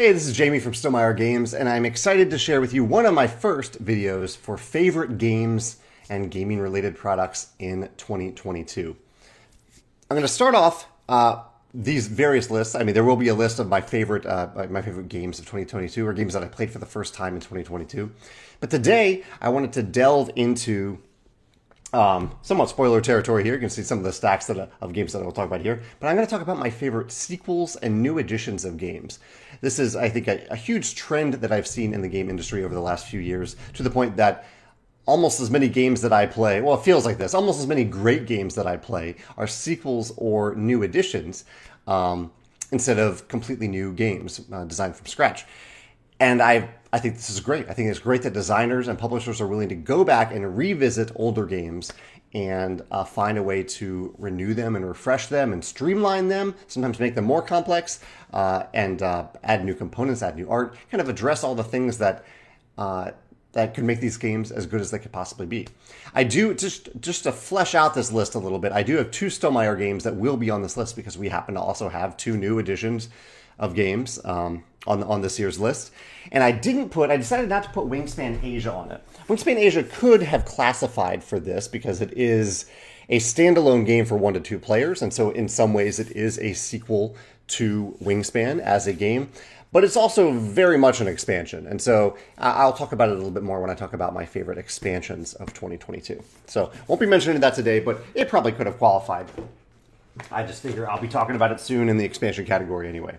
Hey, this is Jamie from Stonemaier Games, and I'm excited to share with you one of my first videos for favorite games and gaming related products in 2022. I'm going to start off uh, these various lists. I mean, there will be a list of my favorite uh, my favorite games of 2022 or games that I played for the first time in 2022. But today, I wanted to delve into um, somewhat spoiler territory here. You can see some of the stacks that, of games that I will talk about here. But I'm going to talk about my favorite sequels and new editions of games. This is, I think, a, a huge trend that I've seen in the game industry over the last few years to the point that almost as many games that I play, well, it feels like this, almost as many great games that I play are sequels or new editions um, instead of completely new games uh, designed from scratch. And I I think this is great. I think it's great that designers and publishers are willing to go back and revisit older games and uh, find a way to renew them and refresh them and streamline them, sometimes make them more complex, uh, and uh, add new components, add new art, kind of address all the things that uh, that could make these games as good as they could possibly be. I do just just to flesh out this list a little bit. I do have two Stonemaier games that will be on this list because we happen to also have two new editions of games um, on on this year's list. And I didn't put. I decided not to put Wingspan Asia on it. Wingspan Asia could have classified for this because it is a standalone game for one to two players, and so in some ways it is a sequel to Wingspan as a game. But it's also very much an expansion. And so I'll talk about it a little bit more when I talk about my favorite expansions of 2022. So won't be mentioning that today, but it probably could have qualified. I just figure I'll be talking about it soon in the expansion category anyway.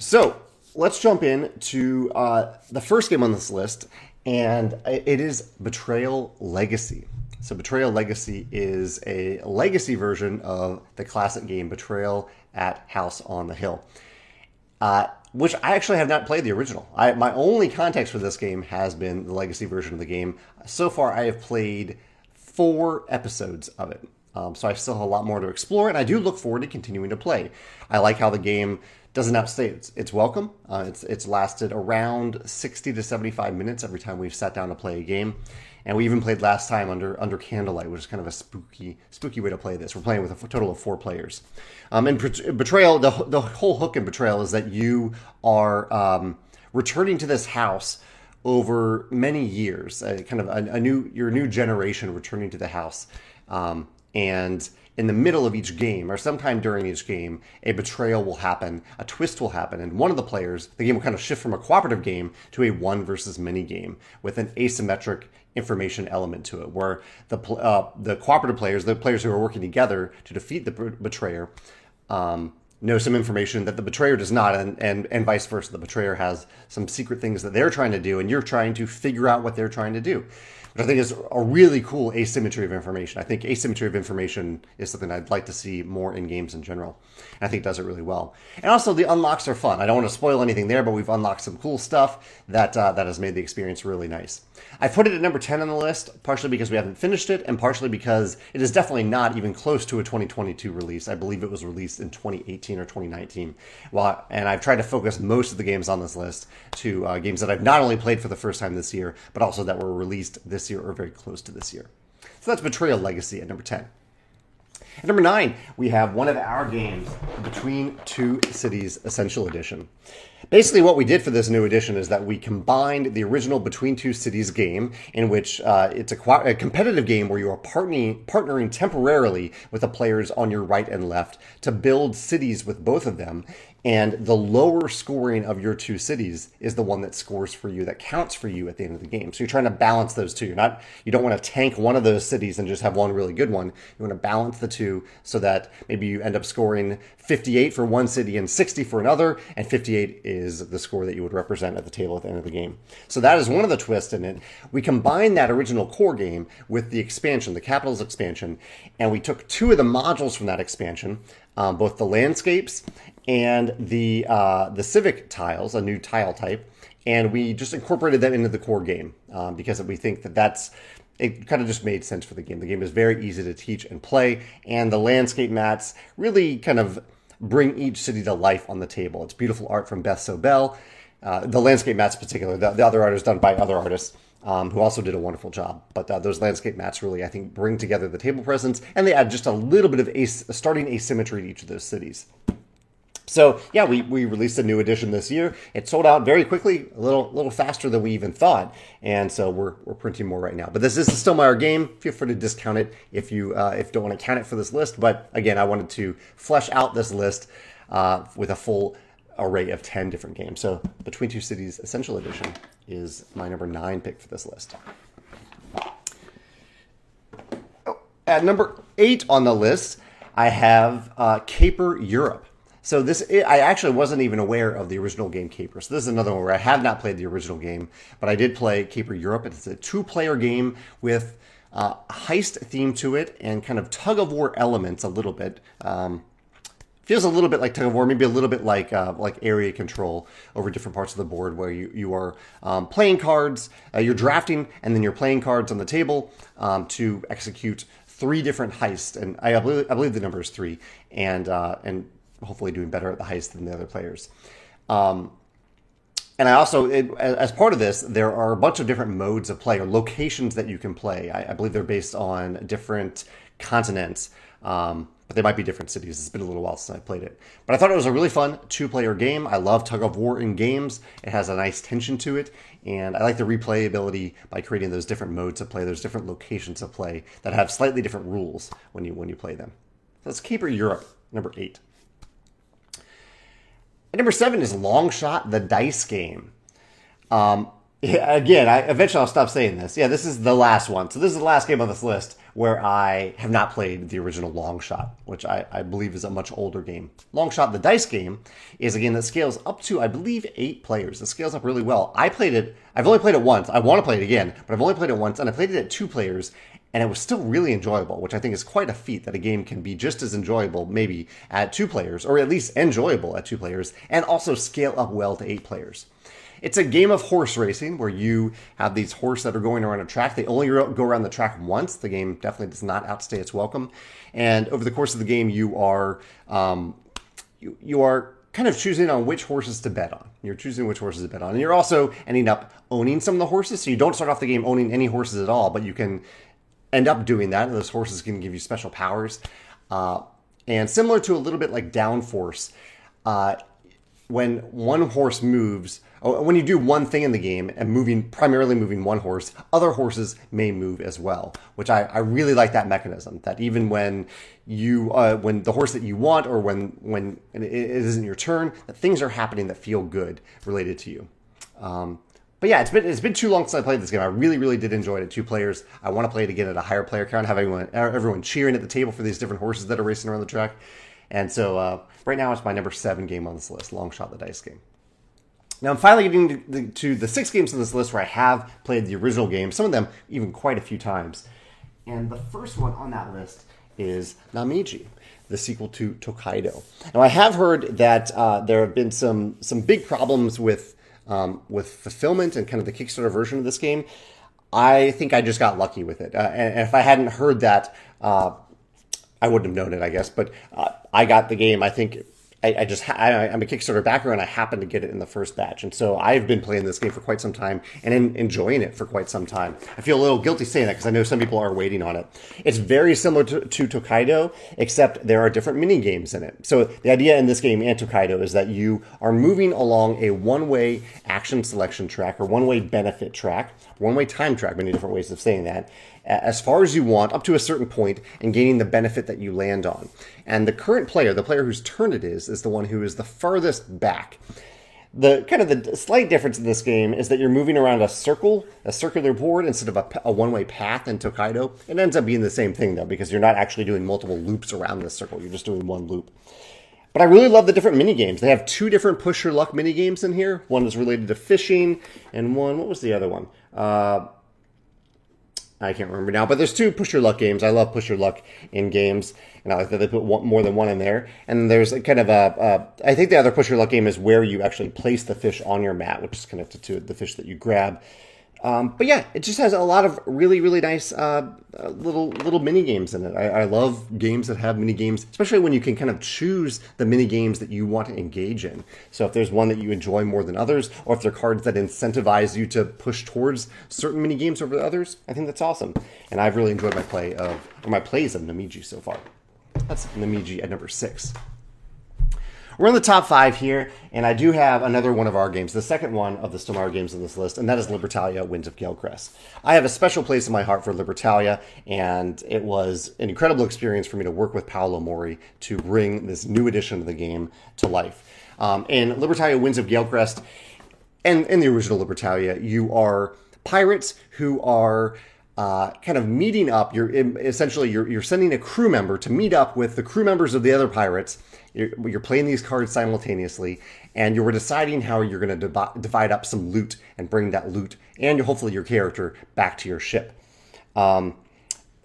So let's jump in to uh, the first game on this list, and it is Betrayal Legacy. So, Betrayal Legacy is a legacy version of the classic game Betrayal at House on the Hill, uh, which I actually have not played the original. I, my only context for this game has been the legacy version of the game. So far, I have played four episodes of it. Um, so I still have a lot more to explore, and I do look forward to continuing to play. I like how the game doesn't outstay its, its welcome. Uh, it's it's lasted around 60 to 75 minutes every time we've sat down to play a game. And we even played last time under under candlelight, which is kind of a spooky spooky way to play this. We're playing with a total of four players. Um, and betrayal, the the whole hook in betrayal is that you are um, returning to this house over many years, uh, kind of a, a, new your new generation returning to the house, um, and in the middle of each game or sometime during each game, a betrayal will happen, a twist will happen, and one of the players, the game will kind of shift from a cooperative game to a one versus many game with an asymmetric information element to it, where the uh, the cooperative players, the players who are working together to defeat the betrayer, um, know some information that the betrayer does not, and, and and vice versa. The betrayer has some secret things that they're trying to do, and you're trying to figure out what they're trying to do which I think is a really cool asymmetry of information. I think asymmetry of information is something I'd like to see more in games in general. And I think does it really well. And also the unlocks are fun. I don't want to spoil anything there, but we've unlocked some cool stuff that uh, that has made the experience really nice. I put it at number 10 on the list, partially because we haven't finished it, and partially because it is definitely not even close to a 2022 release. I believe it was released in 2018 or 2019. Well, and I've tried to focus most of the games on this list to uh, games that I've not only played for the first time this year, but also that were released this year or very close to this year. So that's Betrayal Legacy at number 10. At number nine, we have one of our games, Between Two Cities Essential Edition. Basically, what we did for this new edition is that we combined the original Between Two Cities game, in which uh, it's a, a, competitive game where you are partnering, partnering temporarily with the players on your right and left to build cities with both of them, and the lower scoring of your two cities is the one that scores for you that counts for you at the end of the game. So you're trying to balance those two. You're not you don't want to tank one of those cities and just have one really good one. You want to balance the two so that maybe you end up scoring 58 for one city and 60 for another and 58 is the score that you would represent at the table at the end of the game so that is one of the twists in it we combined that original core game with the expansion the capitals expansion and we took two of the modules from that expansion um, both the landscapes and the uh, the civic tiles, a new tile type, and we just incorporated them into the core game um, because we think that that's it kind of just made sense for the game. The game is very easy to teach and play, and the landscape mats really kind of bring each city to life on the table. It's beautiful art from Beth Sobel. Uh, the landscape mats, particular the, the other art is done by other artists um, who also did a wonderful job. But uh, those landscape mats really, I think, bring together the table presence and they add just a little bit of a starting asymmetry to each of those cities. So yeah, we, we released a new edition this year. It sold out very quickly, a little little faster than we even thought, and so we're, we're printing more right now. But this is the Stonemaier game. Feel free to discount it if you uh, if don't want to count it for this list. But again, I wanted to flesh out this list uh, with a full array of ten different games. So Between Two Cities Essential Edition is my number nine pick for this list. Oh, at number eight on the list, I have uh, Caper Europe. So this, I actually wasn't even aware of the original game Caper. So this is another one where I have not played the original game, but I did play Caper Europe. It's a two-player game with uh, heist theme to it and kind of tug of war elements a little bit. Um, feels a little bit like tug of war, maybe a little bit like uh, like area control over different parts of the board, where you you are um, playing cards, uh, you're drafting, and then you're playing cards on the table um, to execute three different heists, and I believe, I believe the number is three, and uh, and hopefully doing better at the heist than the other players. Um, and I also, it, as part of this, there are a bunch of different modes of play or locations that you can play. I, I believe they're based on different continents, um, but they might be different cities. It's been a little while since I played it. But I thought it was a really fun two player game. I love tug of war in games, it has a nice tension to it. And I like the replayability by creating those different modes of play, those different locations of play that have slightly different rules when you when you play them. So let's Caper Europe, number eight. And number seven is Long Shot, the dice game. Um, yeah, again, I eventually I'll stop saying this. Yeah, this is the last one. So this is the last game on this list where I have not played the original Long Shot, which I, I believe is a much older game. Long Shot, the dice game, is a game that scales up to I believe eight players. It scales up really well. I played it. I've only played it once. I want to play it again, but I've only played it once, and I played it at two players, and it was still really enjoyable, which I think is quite a feat that a game can be just as enjoyable, maybe at two players, or at least enjoyable at two players, and also scale up well to eight players. It's a game of horse racing where you have these horses that are going around a track. They only go around the track once. The game definitely does not outstay its welcome. And over the course of the game, you are um, you, you are kind of choosing on which horses to bet on. You're choosing which horses to bet on. And you're also ending up owning some of the horses. So you don't start off the game owning any horses at all, but you can end up doing that. And those horses can give you special powers. Uh, and similar to a little bit like Downforce, uh, when one horse moves, oh, when you do one thing in the game and moving primarily moving one horse, other horses may move as well. Which I, I really like that mechanism. That even when you uh, when the horse that you want or when when it isn't your turn, that things are happening that feel good related to you. Um, but yeah, it's been it's been too long since I played this game. I really really did enjoy it at two players. I want to play it again at a higher player count. Have everyone everyone cheering at the table for these different horses that are racing around the track. And so uh, right now it's my number seven game on this list, Long Shot the Dice game. Now I'm finally getting to the, to the six games on this list where I have played the original game, some of them even quite a few times. And the first one on that list is Namiji, the sequel to Tokaido. Now I have heard that uh, there have been some some big problems with um, with fulfillment and kind of the Kickstarter version of this game. I think I just got lucky with it. Uh, and, and, if I hadn't heard that, uh, I wouldn't have known it, I guess. But uh, I got the game, I think, I, I just ha- I, am a Kickstarter backer and I happened to get it in the first batch, and so I've been playing this game for quite some time and in, enjoying it for quite some time. I feel a little guilty saying that because I know some people are waiting on it. It's very similar to, to Tokaido, except there are different mini games in it. So the idea in this game and Tokaido is that you are moving along a one-way action selection track or one-way benefit track, one-way time track. Many different ways of saying that as far as you want up to a certain point and gaining the benefit that you land on. And the current player, the player whose turn it is, is the one who is the furthest back. The kind of the slight difference in this game is that you're moving around a circle, a circular board instead of a, a one-way path in Tokaido. It ends up being the same thing though because you're not actually doing multiple loops around the circle. You're just doing one loop. But I really love the different mini games. They have two different push your luck mini games in here. One is related to fishing, and one what was the other one? Uh, I can't remember now, but there's two push your luck games. I love push your luck in games, and I like that they put one, more than one in there. And there's kind of a, a, I think the other push your luck game is where you actually place the fish on your mat, which is connected to the fish that you grab. Um, but yeah, it just has a lot of really, really nice uh, uh, little little mini games in it. I, I, love games that have mini games, especially when you can kind of choose the mini games that you want to engage in. So if there's one that you enjoy more than others, or if there are cards that incentivize you to push towards certain mini games over others, I think that's awesome. And I've really enjoyed my play of or my plays of Namiji so far. That's Namiji at number six. We're in the top five here, and I do have another one of our games, the second one of the Stonemaier games on this list, and that is Libertalia Winds of Galecrest. I have a special place in my heart for Libertalia, and it was an incredible experience for me to work with Paolo Mori to bring this new edition of the game to life. Um, in Libertalia Winds of Galecrest, and in the original Libertalia, you are pirates who are uh, kind of meeting up. You're essentially you're, you're sending a crew member to meet up with the crew members of the other pirates. You're, you're playing these cards simultaneously, and you're deciding how you're going to div- divide up some loot and bring that loot and hopefully your character back to your ship. Um,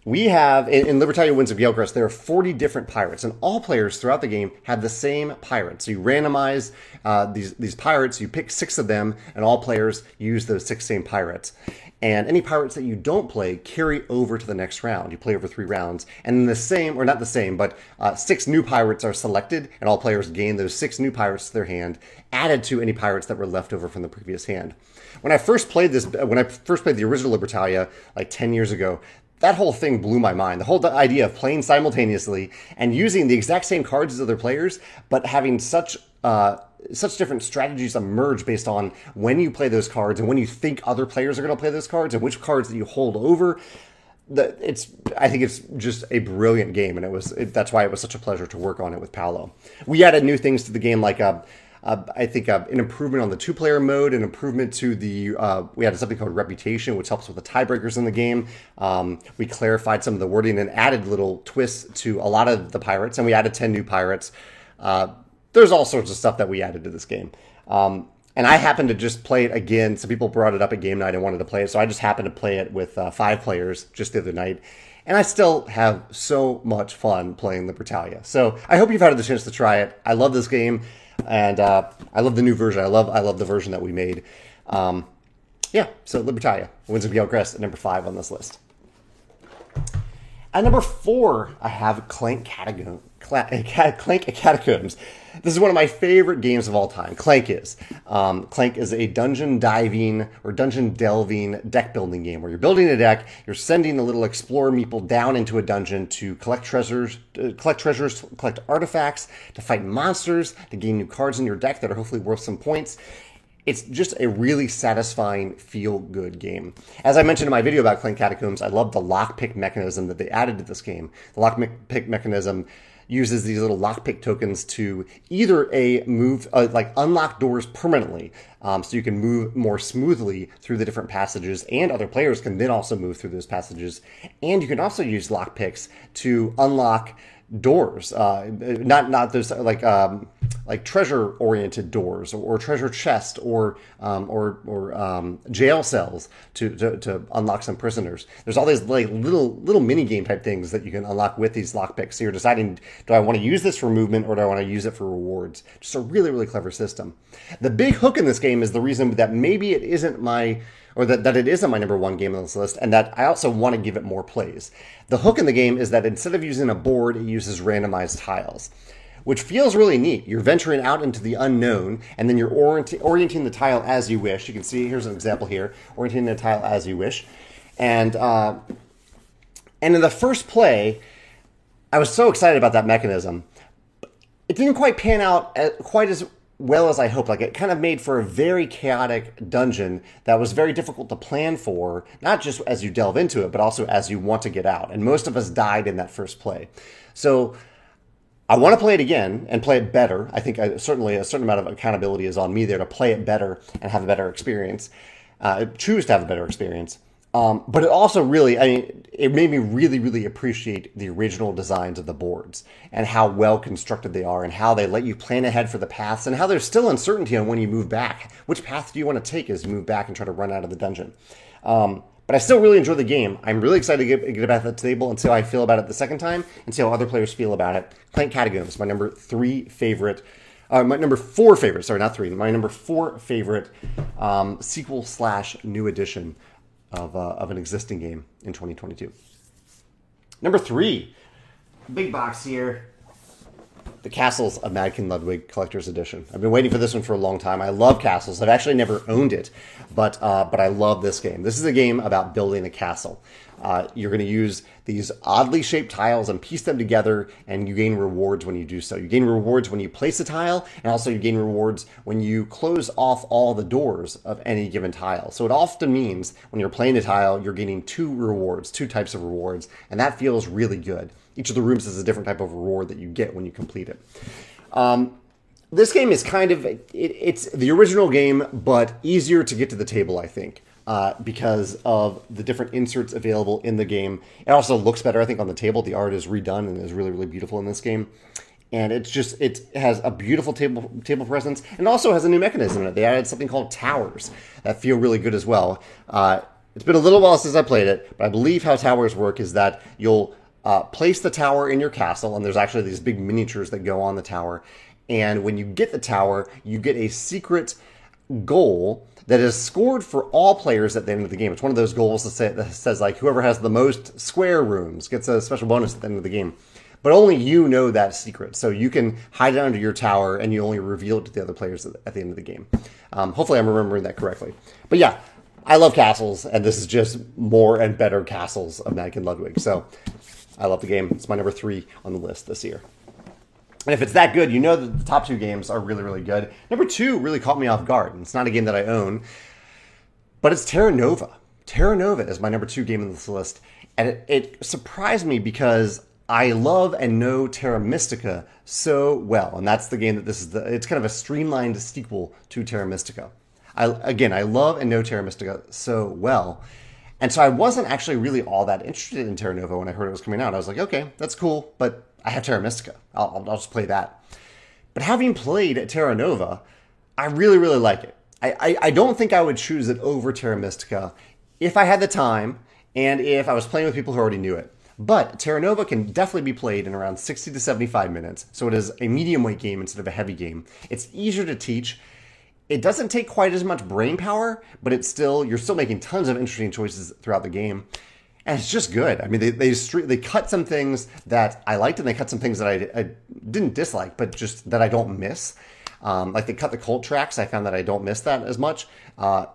we have in, in Libertalia Winds of Galecrest, there are 40 different pirates, and all players throughout the game have the same pirates. So you randomize uh, these these pirates, you pick six of them, and all players use those six same pirates. And any pirates that you don't play carry over to the next round. You play over three rounds, and the same, or not the same, but uh, six new pirates are selected, and all players gain those six new pirates to their hand, added to any pirates that were left over from the previous hand. When I first played this, when I first played the original Libertalia like 10 years ago, that whole thing blew my mind. The whole idea of playing simultaneously and using the exact same cards as other players, but having such uh, such different strategies emerge based on when you play those cards and when you think other players are going to play those cards and which cards that you hold over. It's I think it's just a brilliant game, and it was it, that's why it was such a pleasure to work on it with Paolo. We added new things to the game like uh, uh, I think uh, an improvement on the two player mode, an improvement to the, uh, we had something called reputation, which helps with the tiebreakers in the game. Um, we clarified some of the wording and added little twists to a lot of the pirates, and we added 10 new pirates. There's all sorts of stuff that we added to this game. Um, and I happened to just play it again. Some people brought it up at game night and wanted to play it, so I just happened to play it with uh, five players just the other night and I still have so much fun playing the Libertalia. So I hope you've had the chance to try it. I love this game and uh, I love the new version. I love I love the version that we made. Um, yeah, so Libertalia, Winds of Galecrest at number five on this list. At number four, I have Clank Clank Catacombs. This is one of my favorite games of all time. Clank is. Um, Clank is a dungeon diving or dungeon delving deck building game where you're building a deck, you're sending a little explorer meeple down into a dungeon to collect treasures, uh, collect treasures, collect artifacts, to fight monsters, to gain new cards in your deck that are hopefully worth some points it's just a really satisfying, feel good game. As I mentioned in my video about Clank Catacombs, I love the lockpick mechanism that they added to this game. The lockpick mechanism uses these little lockpick tokens to either a move uh, like unlock doors permanently um, so you can move more smoothly through the different passages and other players can then also move through those passages. And you can also use lockpicks to unlock doors, uh, not not those like um, like treasure oriented doors or, or, treasure chest or um, or or um, jail cells to, to, to unlock some prisoners. There's all these like little little mini game type things that you can unlock with these lockpicks. So you're deciding, do I want to use this for movement or do I want to use it for rewards? Just a really really clever system. The big hook in this game is the reason that maybe it isn't my or that, that it isn't my number one game on this list, and that I also want to give it more plays. The hook in the game is that instead of using a board, it uses randomized tiles, which feels really neat. You're venturing out into the unknown, and then you're orient- orienting the tile as you wish. You can see here's an example here, orienting the tile as you wish, and uh, and in the first play, I was so excited about that mechanism. It didn't quite pan out quite as well as I hoped. Like it kind of made for a very chaotic dungeon that was very difficult to plan for, not just as you delve into it, but also as you want to get out. And most of us died in that first play. So I want to play it again and play it better. I think I, uh, certainly a certain amount of accountability is on me there to play it better and have a better experience. Uh, choose to have a better experience. Um, but it also really, I mean, it made me really, really appreciate the original designs of the boards and how well constructed they are and how they let you plan ahead for the paths and how there's still uncertainty on when you move back. Which path do you want to take as you move back and try to run out of the dungeon? Um, but I still really enjoy the game. I'm really excited to get, get to the table and see how I feel about it the second time and see how other players feel about it. Clank Catacombs, my number three favorite uh, my number four favorite, sorry, not three, my number four favorite um, sequel slash new edition of, uh, of an existing game in 2022. Number three, big box here. The Castles of Mad King Ludwig Collector's Edition. I've been waiting for this one for a long time. I love Castles. I've actually never owned it, but uh, but I love this game. This is a game about building a castle. Uh, you're going to use these oddly shaped tiles and piece them together, and you gain rewards when you do so. You gain rewards when you place a tile, and also you gain rewards when you close off all the doors of any given tile. So it often means when you're playing a tile, you're gaining two rewards, two types of rewards, and that feels really good. Each of the rooms is a different type of reward that you get when you complete it. Um, this game is kind of it, it's the original game, but easier to get to the table, I think. Uh, because of the different inserts available in the game. It also looks better, I think, on the table. The art is redone and is really, really beautiful in this game. And it's just it has a beautiful table table presence, and also has a new mechanism in it. They added something called towers that feel really good as well. Uh, it's been a little while since I played it, but I believe how towers work is that you'll uh, place the tower in your castle, and there's actually these big miniatures that go on the tower. And when you get the tower, you get a secret goal that is scored for all players at the end of the game. It's one of those goals that, say, that says like whoever has the most square rooms gets a special bonus at the end of the game. But only you know that secret, so you can hide it under your tower, and you only reveal it to the other players at the end of the game. Um, hopefully, I'm remembering that correctly. But yeah, I love castles, and this is just more and better castles of Mad King Ludwig. So I love the game. It's my number three on the list this year. And if it's that good, you know that the top two games are really, really good. Number two really caught me off guard. And It's not a game that I own, but it's Terra Nova. Terra Nova is my number two game on this list. And it, it surprised me because I love and know Terra Mystica so well. And that's the game that this is the, it's kind of a streamlined sequel to Terra Mystica. I, again, I love and know Terra Mystica so well. And so I wasn't actually really all that interested in Terra Nova when I heard it was coming out. I was like, okay, that's cool, but I have Terra Mystica. I'll, I'll just play that. But having played Terra Nova, I really, really like it. I, I, I don't think I would choose it over Terra Mystica if I had the time and if I was playing with people who already knew it. But Terra Nova can definitely be played in around 60 to 75 minutes, so it is a medium weight game instead of a heavy game. It's easier to teach. It doesn't take quite as much brain power, but it's still you're still making tons of interesting choices throughout the game and it's just good. I mean, they they they cut some things that I liked, and they cut some things that I, I didn't dislike, but just that I don't miss. Um, like they cut the cult tracks. I found that I don't miss that as much. Uh,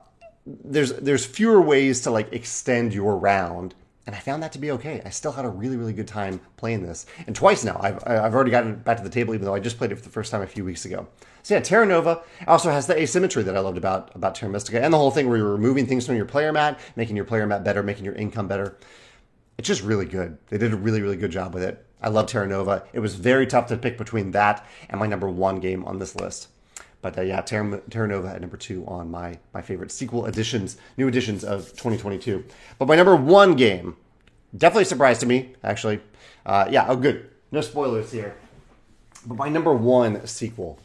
there's there's fewer ways to like extend your round and I found that to be okay. I still had a really, really good time playing this. And twice now, I've, I've already gotten back to the table, even though I just played it for the first time a few weeks ago. So yeah, Terra Nova also has the asymmetry that I loved about, about Terra Mystica, and the whole thing where you're removing things from your player mat, making your player mat better, making your income better. It's just really good. They did a really, really good job with it. I love Terra Nova. It was very tough to pick between that and my number one game on this list. But uh, yeah, Terra, Terra, Nova at number two on my my favorite sequel editions, new editions of 2022. But my number one game, definitely a surprise to me, actually. Uh, yeah, oh good, no spoilers here. But my number one sequel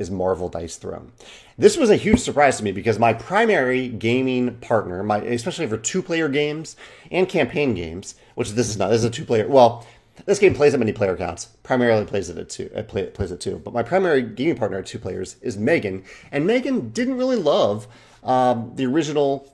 is Marvel Dice Throne. This was a huge surprise to me because my primary gaming partner, my especially for two-player games and campaign games, which this is not, this is a two-player. Well, this game plays at many player counts. Primarily plays it at two. It play, plays it two. But my primary gaming partner at two players is Megan, and Megan didn't really love um, the original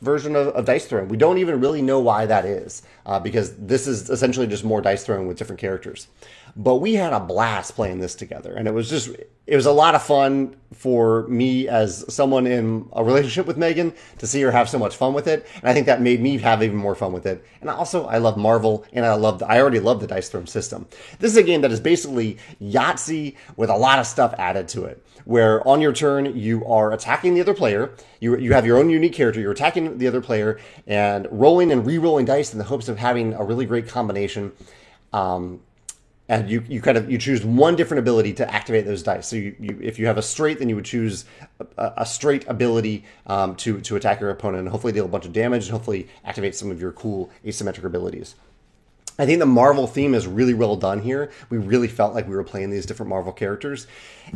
version of, of, Dice Throne. We don't even really know why that is, uh, because this is essentially just more Dice Throne with different characters. But we had a blast playing this together, and it was just it was a lot of fun for me as someone in a relationship with Megan to see her have so much fun with it, and I think that made me have even more fun with it. And also, I love Marvel, and I love I already love the Dice Throne system. This is a game that is basically Yahtzee with a lot of stuff added to it, where on your turn you are attacking the other player. You you have your own unique character. You're attacking the other player and rolling and re-rolling dice in the hopes of having a really great combination. Um, and you, you kind of you choose one different ability to activate those dice. So you, you if you have a straight, then you would choose a, a straight ability um, to to attack your opponent and hopefully deal a bunch of damage and hopefully activate some of your cool asymmetric abilities. I think the Marvel theme is really well done here. We really felt like we were playing these different Marvel characters.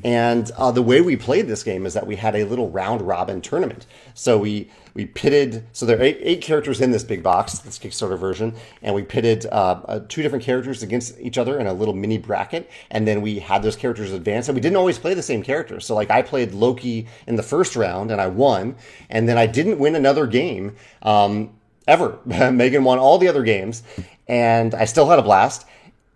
And uh, the way we played this game is that we had a little round robin tournament. So we we pitted, so there are eight, eight characters in this big box, this Kickstarter version, and we pitted uh, uh, two different characters against each other in a little mini bracket. And then we had those characters advance, and we didn't always play the same characters. So, like, I played Loki in the first round and I won, and then I didn't win another game. Um, ever. Megan won all the other games, and I still had a blast.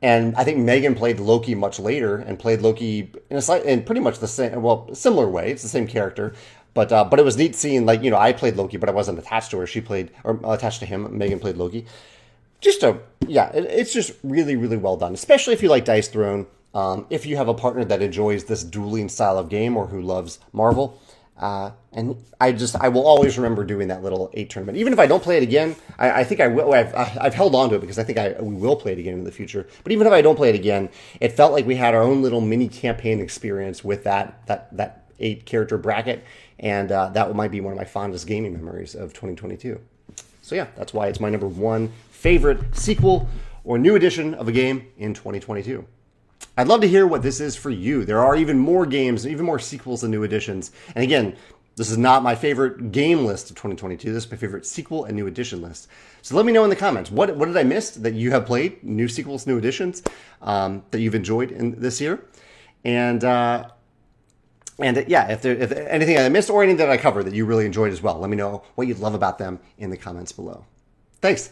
And I think Megan played Loki much later and played Loki in a slight, in pretty much the same, well, similar way. It's the same character, but uh, but it was neat seeing like you know I played Loki, but I wasn't attached to her. She played or attached to him. Megan played Loki. just a yeah, it, it's just really really well done, especially if you like Dice Throne. Um, if you have a partner that enjoys this dueling style of game or who loves Marvel, uh, and I just I will always remember doing that little eight tournament. Even if I don't play it again, I, I think I will. I've, I've held on to it because I think I we will play it again in the future. But even if I don't play it again, it felt like we had our own little mini campaign experience with that that that eight character bracket, and uh, that might be one of my fondest gaming memories of 2022. So yeah, that's why it's my number one favorite sequel or new edition of a game in 2022. I'd love to hear what this is for you. There are even more games, even more sequels and new editions. And again, this is not my favorite game list of 2022. This is my favorite sequel and new edition list. So let me know in the comments what what did I miss that you have played, new sequels, new editions um, that you've enjoyed in this year, and uh, and yeah, if there if anything I missed or anything that I covered that you really enjoyed as well, let me know what you love about them in the comments below. Thanks.